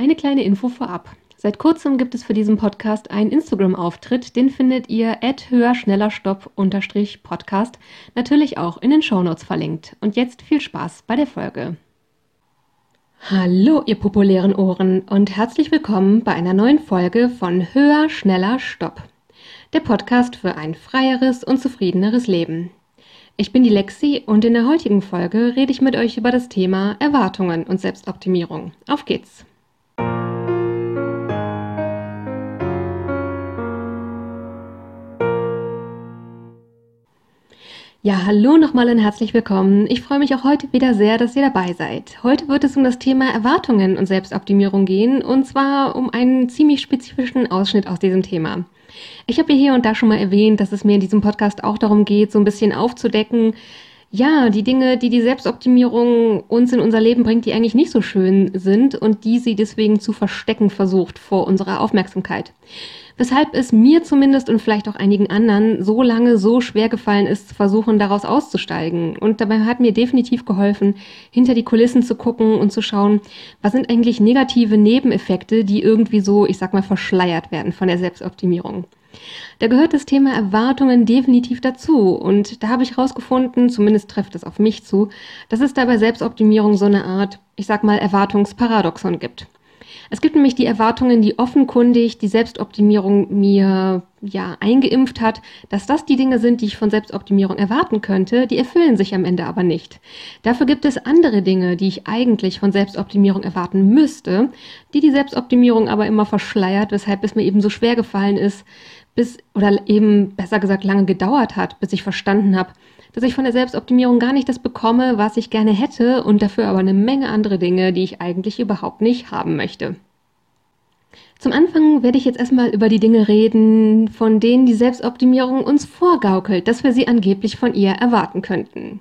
Eine kleine Info vorab. Seit kurzem gibt es für diesen Podcast einen Instagram-Auftritt, den findet ihr at höher schneller stopp Podcast natürlich auch in den Shownotes verlinkt. Und jetzt viel Spaß bei der Folge. Hallo, ihr populären Ohren und herzlich willkommen bei einer neuen Folge von Höher, schneller, Stopp. Der Podcast für ein freieres und zufriedeneres Leben. Ich bin die Lexi und in der heutigen Folge rede ich mit euch über das Thema Erwartungen und Selbstoptimierung. Auf geht's! Ja, hallo nochmal und herzlich willkommen. Ich freue mich auch heute wieder sehr, dass ihr dabei seid. Heute wird es um das Thema Erwartungen und Selbstoptimierung gehen und zwar um einen ziemlich spezifischen Ausschnitt aus diesem Thema. Ich habe hier und da schon mal erwähnt, dass es mir in diesem Podcast auch darum geht, so ein bisschen aufzudecken, ja, die Dinge, die die Selbstoptimierung uns in unser Leben bringt, die eigentlich nicht so schön sind und die sie deswegen zu verstecken versucht vor unserer Aufmerksamkeit weshalb es mir zumindest und vielleicht auch einigen anderen so lange so schwer gefallen ist, zu versuchen, daraus auszusteigen. Und dabei hat mir definitiv geholfen, hinter die Kulissen zu gucken und zu schauen, was sind eigentlich negative Nebeneffekte, die irgendwie so, ich sag mal, verschleiert werden von der Selbstoptimierung. Da gehört das Thema Erwartungen definitiv dazu. Und da habe ich herausgefunden, zumindest trifft es auf mich zu, dass es da bei Selbstoptimierung so eine Art, ich sag mal, Erwartungsparadoxon gibt. Es gibt nämlich die Erwartungen, die offenkundig die Selbstoptimierung mir ja eingeimpft hat, dass das die Dinge sind, die ich von Selbstoptimierung erwarten könnte, die erfüllen sich am Ende aber nicht. Dafür gibt es andere Dinge, die ich eigentlich von Selbstoptimierung erwarten müsste, die die Selbstoptimierung aber immer verschleiert, weshalb es mir eben so schwer gefallen ist, bis oder eben besser gesagt lange gedauert hat, bis ich verstanden habe, dass ich von der Selbstoptimierung gar nicht das bekomme, was ich gerne hätte und dafür aber eine Menge andere Dinge, die ich eigentlich überhaupt nicht haben möchte. Zum Anfang werde ich jetzt erstmal über die Dinge reden, von denen die Selbstoptimierung uns vorgaukelt, dass wir sie angeblich von ihr erwarten könnten.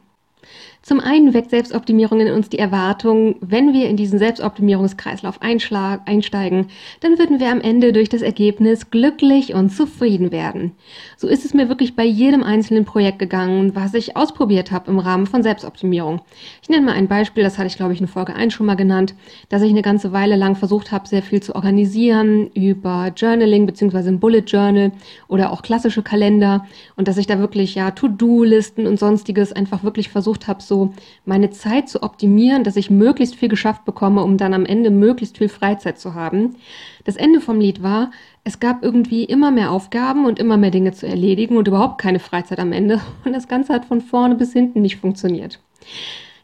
Zum einen weckt Selbstoptimierung in uns die Erwartung, wenn wir in diesen Selbstoptimierungskreislauf einsteigen, dann würden wir am Ende durch das Ergebnis glücklich und zufrieden werden. So ist es mir wirklich bei jedem einzelnen Projekt gegangen, was ich ausprobiert habe im Rahmen von Selbstoptimierung. Ich nenne mal ein Beispiel, das hatte ich glaube ich in Folge 1 schon mal genannt, dass ich eine ganze Weile lang versucht habe, sehr viel zu organisieren über Journaling bzw. ein Bullet Journal oder auch klassische Kalender und dass ich da wirklich ja To-Do-Listen und sonstiges einfach wirklich versucht habe, so meine Zeit zu optimieren, dass ich möglichst viel geschafft bekomme, um dann am Ende möglichst viel Freizeit zu haben. Das Ende vom Lied war, es gab irgendwie immer mehr Aufgaben und immer mehr Dinge zu erledigen und überhaupt keine Freizeit am Ende. Und das Ganze hat von vorne bis hinten nicht funktioniert.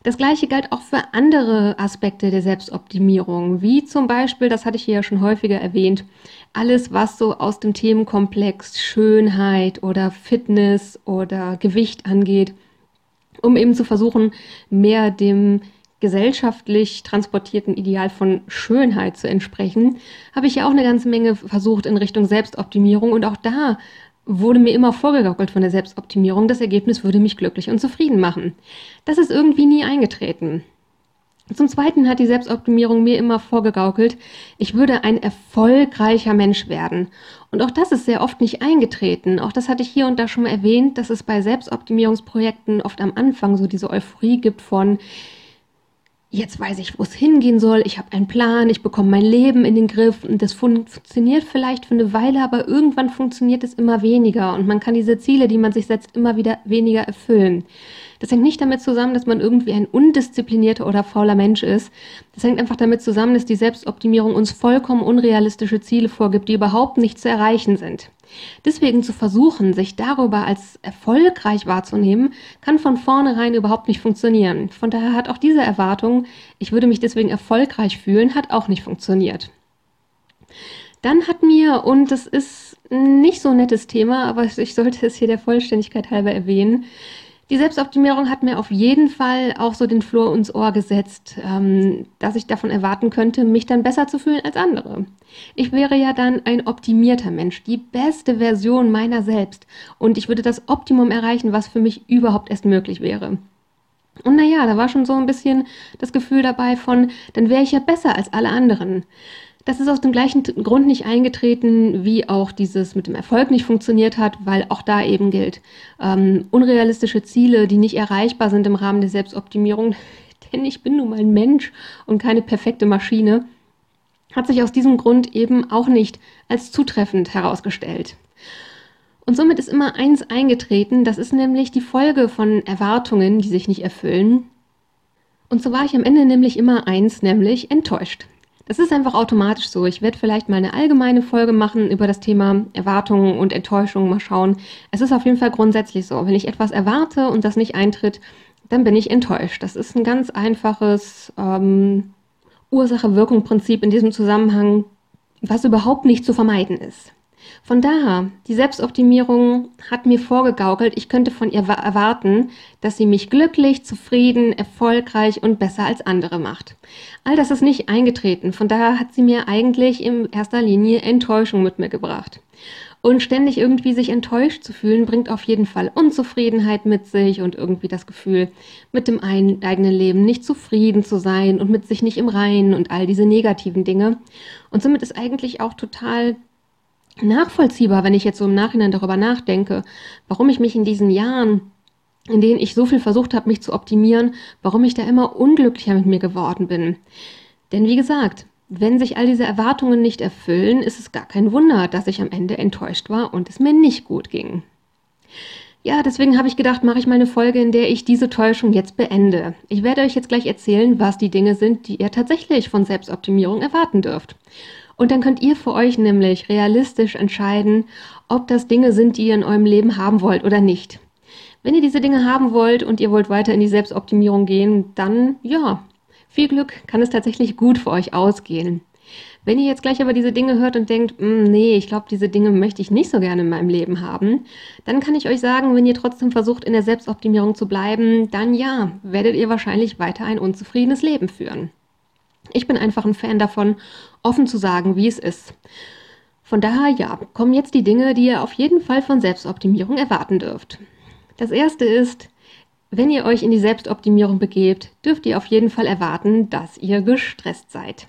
Das gleiche galt auch für andere Aspekte der Selbstoptimierung, wie zum Beispiel, das hatte ich hier ja schon häufiger erwähnt, alles, was so aus dem Themenkomplex Schönheit oder Fitness oder Gewicht angeht um eben zu versuchen, mehr dem gesellschaftlich transportierten Ideal von Schönheit zu entsprechen, habe ich ja auch eine ganze Menge versucht in Richtung Selbstoptimierung und auch da wurde mir immer vorgegaukelt von der Selbstoptimierung, das Ergebnis würde mich glücklich und zufrieden machen. Das ist irgendwie nie eingetreten. Zum Zweiten hat die Selbstoptimierung mir immer vorgegaukelt, ich würde ein erfolgreicher Mensch werden. Und auch das ist sehr oft nicht eingetreten. Auch das hatte ich hier und da schon mal erwähnt, dass es bei Selbstoptimierungsprojekten oft am Anfang so diese Euphorie gibt von, jetzt weiß ich, wo es hingehen soll, ich habe einen Plan, ich bekomme mein Leben in den Griff und das funktioniert vielleicht für eine Weile, aber irgendwann funktioniert es immer weniger und man kann diese Ziele, die man sich setzt, immer wieder weniger erfüllen. Das hängt nicht damit zusammen, dass man irgendwie ein undisziplinierter oder fauler Mensch ist. Das hängt einfach damit zusammen, dass die Selbstoptimierung uns vollkommen unrealistische Ziele vorgibt, die überhaupt nicht zu erreichen sind. Deswegen zu versuchen, sich darüber als erfolgreich wahrzunehmen, kann von vornherein überhaupt nicht funktionieren. Von daher hat auch diese Erwartung, ich würde mich deswegen erfolgreich fühlen, hat auch nicht funktioniert. Dann hat mir, und das ist nicht so ein nettes Thema, aber ich sollte es hier der Vollständigkeit halber erwähnen, die Selbstoptimierung hat mir auf jeden Fall auch so den Flur ins Ohr gesetzt, ähm, dass ich davon erwarten könnte, mich dann besser zu fühlen als andere. Ich wäre ja dann ein optimierter Mensch, die beste Version meiner selbst und ich würde das Optimum erreichen, was für mich überhaupt erst möglich wäre. Und naja, da war schon so ein bisschen das Gefühl dabei von, dann wäre ich ja besser als alle anderen. Das ist aus dem gleichen Grund nicht eingetreten, wie auch dieses mit dem Erfolg nicht funktioniert hat, weil auch da eben gilt, ähm, unrealistische Ziele, die nicht erreichbar sind im Rahmen der Selbstoptimierung, denn ich bin nun mal ein Mensch und keine perfekte Maschine, hat sich aus diesem Grund eben auch nicht als zutreffend herausgestellt. Und somit ist immer eins eingetreten, das ist nämlich die Folge von Erwartungen, die sich nicht erfüllen. Und so war ich am Ende nämlich immer eins, nämlich enttäuscht. Das ist einfach automatisch so. Ich werde vielleicht mal eine allgemeine Folge machen über das Thema Erwartungen und Enttäuschungen. Mal schauen. Es ist auf jeden Fall grundsätzlich so. Wenn ich etwas erwarte und das nicht eintritt, dann bin ich enttäuscht. Das ist ein ganz einfaches ähm, Ursache-Wirkung-Prinzip in diesem Zusammenhang, was überhaupt nicht zu vermeiden ist. Von daher, die Selbstoptimierung hat mir vorgegaukelt, ich könnte von ihr erwarten, dass sie mich glücklich, zufrieden, erfolgreich und besser als andere macht. All das ist nicht eingetreten, von daher hat sie mir eigentlich in erster Linie Enttäuschung mit mir gebracht. Und ständig irgendwie sich enttäuscht zu fühlen, bringt auf jeden Fall Unzufriedenheit mit sich und irgendwie das Gefühl, mit dem eigenen Leben nicht zufrieden zu sein und mit sich nicht im Reinen und all diese negativen Dinge. Und somit ist eigentlich auch total nachvollziehbar, wenn ich jetzt so im Nachhinein darüber nachdenke, warum ich mich in diesen Jahren, in denen ich so viel versucht habe, mich zu optimieren, warum ich da immer unglücklicher mit mir geworden bin. Denn wie gesagt, wenn sich all diese Erwartungen nicht erfüllen, ist es gar kein Wunder, dass ich am Ende enttäuscht war und es mir nicht gut ging. Ja, deswegen habe ich gedacht, mache ich mal eine Folge, in der ich diese Täuschung jetzt beende. Ich werde euch jetzt gleich erzählen, was die Dinge sind, die ihr tatsächlich von Selbstoptimierung erwarten dürft. Und dann könnt ihr für euch nämlich realistisch entscheiden, ob das Dinge sind, die ihr in eurem Leben haben wollt oder nicht. Wenn ihr diese Dinge haben wollt und ihr wollt weiter in die Selbstoptimierung gehen, dann ja, viel Glück, kann es tatsächlich gut für euch ausgehen. Wenn ihr jetzt gleich aber diese Dinge hört und denkt, hm, nee, ich glaube, diese Dinge möchte ich nicht so gerne in meinem Leben haben, dann kann ich euch sagen, wenn ihr trotzdem versucht, in der Selbstoptimierung zu bleiben, dann ja, werdet ihr wahrscheinlich weiter ein unzufriedenes Leben führen. Ich bin einfach ein Fan davon, offen zu sagen, wie es ist. Von daher, ja, kommen jetzt die Dinge, die ihr auf jeden Fall von Selbstoptimierung erwarten dürft. Das erste ist, wenn ihr euch in die Selbstoptimierung begebt, dürft ihr auf jeden Fall erwarten, dass ihr gestresst seid.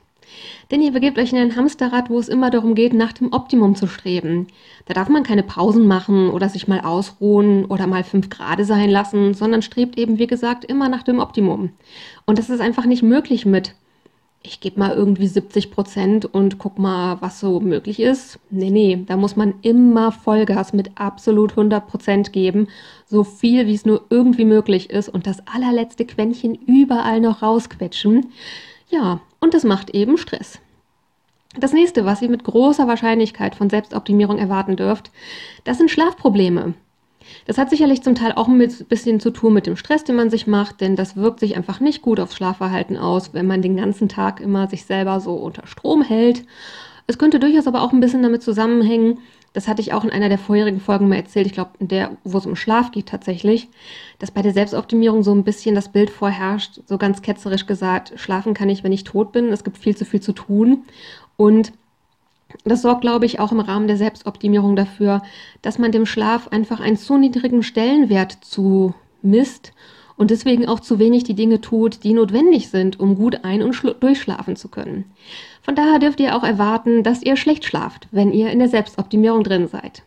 Denn ihr begebt euch in ein Hamsterrad, wo es immer darum geht, nach dem Optimum zu streben. Da darf man keine Pausen machen oder sich mal ausruhen oder mal fünf Grade sein lassen, sondern strebt eben, wie gesagt, immer nach dem Optimum. Und das ist einfach nicht möglich mit ich gebe mal irgendwie 70 Prozent und guck mal, was so möglich ist. Nee, nee, da muss man immer Vollgas mit absolut 100 Prozent geben. So viel, wie es nur irgendwie möglich ist und das allerletzte Quäntchen überall noch rausquetschen. Ja, und das macht eben Stress. Das nächste, was ihr mit großer Wahrscheinlichkeit von Selbstoptimierung erwarten dürft, das sind Schlafprobleme. Das hat sicherlich zum Teil auch ein bisschen zu tun mit dem Stress, den man sich macht, denn das wirkt sich einfach nicht gut aufs Schlafverhalten aus, wenn man den ganzen Tag immer sich selber so unter Strom hält. Es könnte durchaus aber auch ein bisschen damit zusammenhängen, das hatte ich auch in einer der vorherigen Folgen mal erzählt, ich glaube, in der, wo es um Schlaf geht tatsächlich, dass bei der Selbstoptimierung so ein bisschen das Bild vorherrscht, so ganz ketzerisch gesagt, schlafen kann ich, wenn ich tot bin, es gibt viel zu viel zu tun. Und das sorgt, glaube ich, auch im Rahmen der Selbstoptimierung dafür, dass man dem Schlaf einfach einen zu niedrigen Stellenwert zumisst und deswegen auch zu wenig die Dinge tut, die notwendig sind, um gut ein- und durchschlafen zu können. Von daher dürft ihr auch erwarten, dass ihr schlecht schlaft, wenn ihr in der Selbstoptimierung drin seid.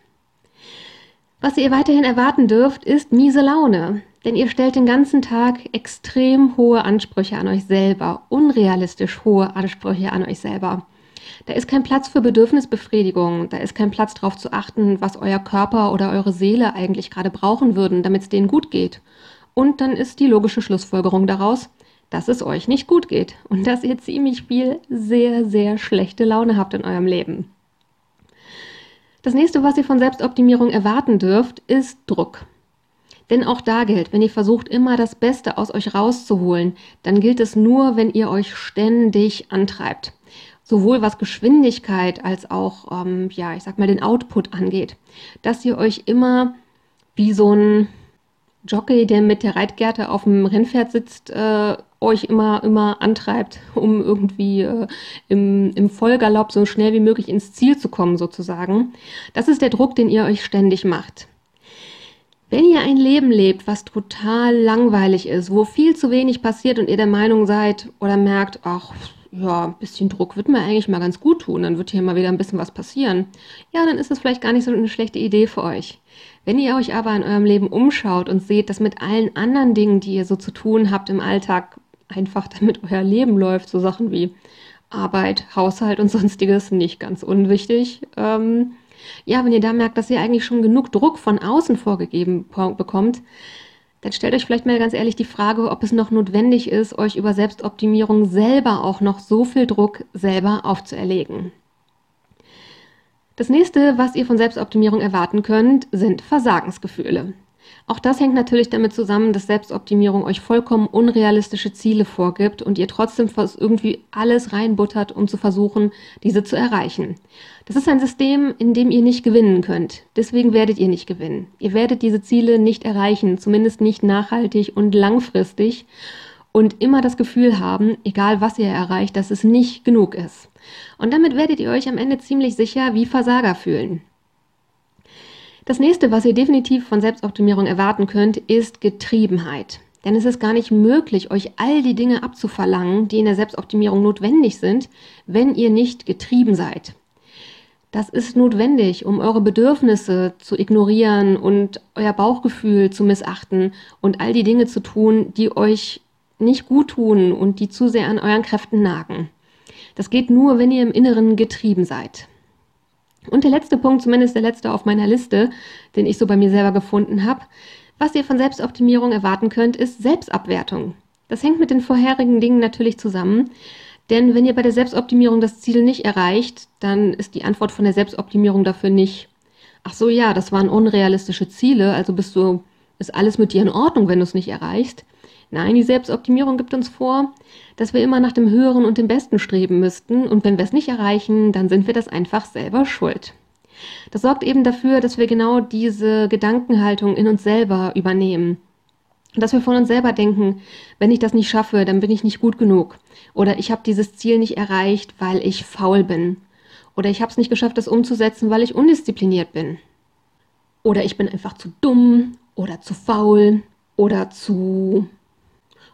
Was ihr weiterhin erwarten dürft, ist miese Laune. Denn ihr stellt den ganzen Tag extrem hohe Ansprüche an euch selber, unrealistisch hohe Ansprüche an euch selber. Da ist kein Platz für Bedürfnisbefriedigung. Da ist kein Platz darauf zu achten, was euer Körper oder eure Seele eigentlich gerade brauchen würden, damit es denen gut geht. Und dann ist die logische Schlussfolgerung daraus, dass es euch nicht gut geht und dass ihr ziemlich viel sehr, sehr schlechte Laune habt in eurem Leben. Das nächste, was ihr von Selbstoptimierung erwarten dürft, ist Druck. Denn auch da gilt, wenn ihr versucht, immer das Beste aus euch rauszuholen, dann gilt es nur, wenn ihr euch ständig antreibt sowohl was Geschwindigkeit als auch, ähm, ja, ich sag mal, den Output angeht, dass ihr euch immer wie so ein Jockey, der mit der Reitgerte auf dem Rennpferd sitzt, äh, euch immer, immer antreibt, um irgendwie äh, im, im Vollgalopp so schnell wie möglich ins Ziel zu kommen, sozusagen. Das ist der Druck, den ihr euch ständig macht. Wenn ihr ein Leben lebt, was total langweilig ist, wo viel zu wenig passiert und ihr der Meinung seid oder merkt, ach, ja, ein bisschen Druck wird mir eigentlich mal ganz gut tun, dann wird hier mal wieder ein bisschen was passieren. Ja, dann ist das vielleicht gar nicht so eine schlechte Idee für euch. Wenn ihr euch aber in eurem Leben umschaut und seht, dass mit allen anderen Dingen, die ihr so zu tun habt im Alltag, einfach damit euer Leben läuft, so Sachen wie Arbeit, Haushalt und sonstiges nicht ganz unwichtig. Ähm, ja, wenn ihr da merkt, dass ihr eigentlich schon genug Druck von außen vorgegeben bekommt, dann stellt euch vielleicht mal ganz ehrlich die Frage, ob es noch notwendig ist, euch über Selbstoptimierung selber auch noch so viel Druck selber aufzuerlegen. Das nächste, was ihr von Selbstoptimierung erwarten könnt, sind Versagensgefühle. Auch das hängt natürlich damit zusammen, dass Selbstoptimierung euch vollkommen unrealistische Ziele vorgibt und ihr trotzdem irgendwie alles reinbuttert, um zu versuchen, diese zu erreichen. Das ist ein System, in dem ihr nicht gewinnen könnt. Deswegen werdet ihr nicht gewinnen. Ihr werdet diese Ziele nicht erreichen, zumindest nicht nachhaltig und langfristig und immer das Gefühl haben, egal was ihr erreicht, dass es nicht genug ist. Und damit werdet ihr euch am Ende ziemlich sicher wie Versager fühlen. Das nächste, was ihr definitiv von Selbstoptimierung erwarten könnt, ist Getriebenheit. Denn es ist gar nicht möglich, euch all die Dinge abzuverlangen, die in der Selbstoptimierung notwendig sind, wenn ihr nicht getrieben seid. Das ist notwendig, um eure Bedürfnisse zu ignorieren und euer Bauchgefühl zu missachten und all die Dinge zu tun, die euch nicht gut tun und die zu sehr an euren Kräften nagen. Das geht nur, wenn ihr im Inneren getrieben seid. Und der letzte Punkt, zumindest der letzte auf meiner Liste, den ich so bei mir selber gefunden habe, was ihr von Selbstoptimierung erwarten könnt, ist Selbstabwertung. Das hängt mit den vorherigen Dingen natürlich zusammen. Denn wenn ihr bei der Selbstoptimierung das Ziel nicht erreicht, dann ist die Antwort von der Selbstoptimierung dafür nicht, ach so, ja, das waren unrealistische Ziele, also bist du, ist alles mit dir in Ordnung, wenn du es nicht erreichst. Nein, die Selbstoptimierung gibt uns vor, dass wir immer nach dem Höheren und dem Besten streben müssten und wenn wir es nicht erreichen, dann sind wir das einfach selber schuld. Das sorgt eben dafür, dass wir genau diese Gedankenhaltung in uns selber übernehmen. Dass wir von uns selber denken, wenn ich das nicht schaffe, dann bin ich nicht gut genug. Oder ich habe dieses Ziel nicht erreicht, weil ich faul bin. Oder ich habe es nicht geschafft, das umzusetzen, weil ich undiszipliniert bin. Oder ich bin einfach zu dumm oder zu faul oder zu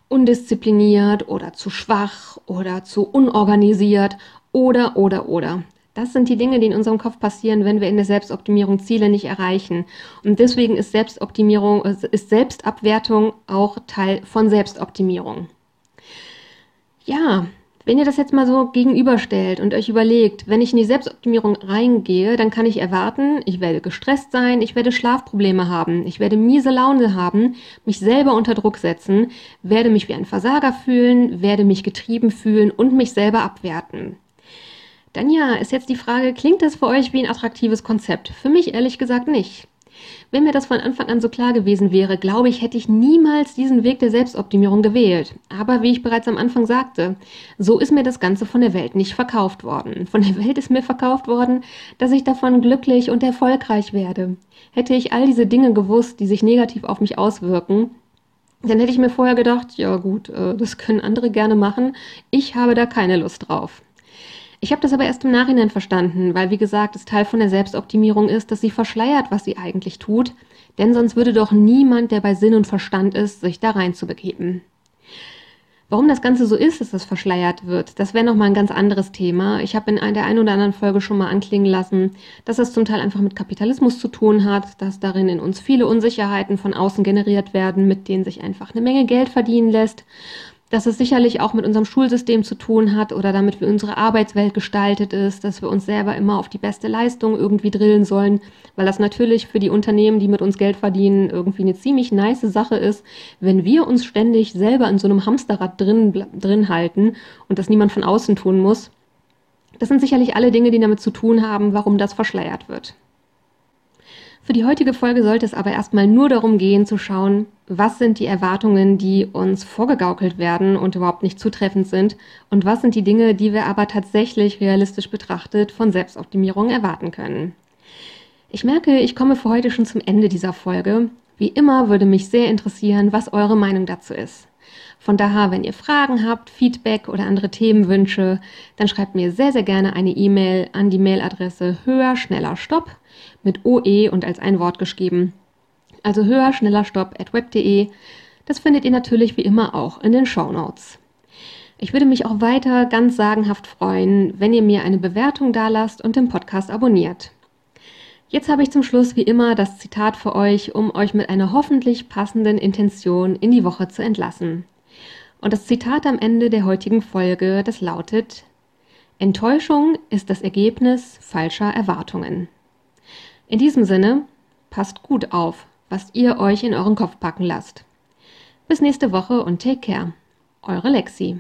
undiszipliniert oder zu schwach oder zu unorganisiert oder, oder, oder. Das sind die Dinge, die in unserem Kopf passieren, wenn wir in der Selbstoptimierung Ziele nicht erreichen. Und deswegen ist Selbstoptimierung, ist Selbstabwertung auch Teil von Selbstoptimierung. Ja, wenn ihr das jetzt mal so gegenüberstellt und euch überlegt, wenn ich in die Selbstoptimierung reingehe, dann kann ich erwarten, ich werde gestresst sein, ich werde Schlafprobleme haben, ich werde miese Laune haben, mich selber unter Druck setzen, werde mich wie ein Versager fühlen, werde mich getrieben fühlen und mich selber abwerten. Dann ja, ist jetzt die Frage, klingt das für euch wie ein attraktives Konzept? Für mich ehrlich gesagt nicht. Wenn mir das von Anfang an so klar gewesen wäre, glaube ich, hätte ich niemals diesen Weg der Selbstoptimierung gewählt. Aber wie ich bereits am Anfang sagte, so ist mir das Ganze von der Welt nicht verkauft worden. Von der Welt ist mir verkauft worden, dass ich davon glücklich und erfolgreich werde. Hätte ich all diese Dinge gewusst, die sich negativ auf mich auswirken, dann hätte ich mir vorher gedacht, ja gut, äh, das können andere gerne machen, ich habe da keine Lust drauf. Ich habe das aber erst im Nachhinein verstanden, weil wie gesagt, es Teil von der Selbstoptimierung ist, dass sie verschleiert, was sie eigentlich tut, denn sonst würde doch niemand, der bei Sinn und Verstand ist, sich da reinzubegeben. Warum das Ganze so ist, dass das verschleiert wird, das wäre nochmal ein ganz anderes Thema. Ich habe in der einen oder anderen Folge schon mal anklingen lassen, dass es zum Teil einfach mit Kapitalismus zu tun hat, dass darin in uns viele Unsicherheiten von außen generiert werden, mit denen sich einfach eine Menge Geld verdienen lässt dass es sicherlich auch mit unserem Schulsystem zu tun hat oder damit, wie unsere Arbeitswelt gestaltet ist, dass wir uns selber immer auf die beste Leistung irgendwie drillen sollen, weil das natürlich für die Unternehmen, die mit uns Geld verdienen, irgendwie eine ziemlich nice Sache ist, wenn wir uns ständig selber in so einem Hamsterrad drin, drin halten und das niemand von außen tun muss. Das sind sicherlich alle Dinge, die damit zu tun haben, warum das verschleiert wird. Für die heutige Folge sollte es aber erstmal nur darum gehen zu schauen, was sind die Erwartungen, die uns vorgegaukelt werden und überhaupt nicht zutreffend sind und was sind die Dinge, die wir aber tatsächlich realistisch betrachtet von Selbstoptimierung erwarten können. Ich merke, ich komme für heute schon zum Ende dieser Folge. Wie immer würde mich sehr interessieren, was eure Meinung dazu ist. Von daher, wenn ihr Fragen habt, Feedback oder andere Themenwünsche, dann schreibt mir sehr, sehr gerne eine E-Mail an die Mailadresse höher, schneller, stopp mit OE und als ein Wort geschrieben. Also höher, schneller, stopp at web.de. Das findet ihr natürlich wie immer auch in den Show Notes. Ich würde mich auch weiter ganz sagenhaft freuen, wenn ihr mir eine Bewertung dalasst und den Podcast abonniert. Jetzt habe ich zum Schluss wie immer das Zitat für euch, um euch mit einer hoffentlich passenden Intention in die Woche zu entlassen. Und das Zitat am Ende der heutigen Folge, das lautet, Enttäuschung ist das Ergebnis falscher Erwartungen. In diesem Sinne, passt gut auf, was ihr euch in euren Kopf packen lasst. Bis nächste Woche und take care. Eure Lexi.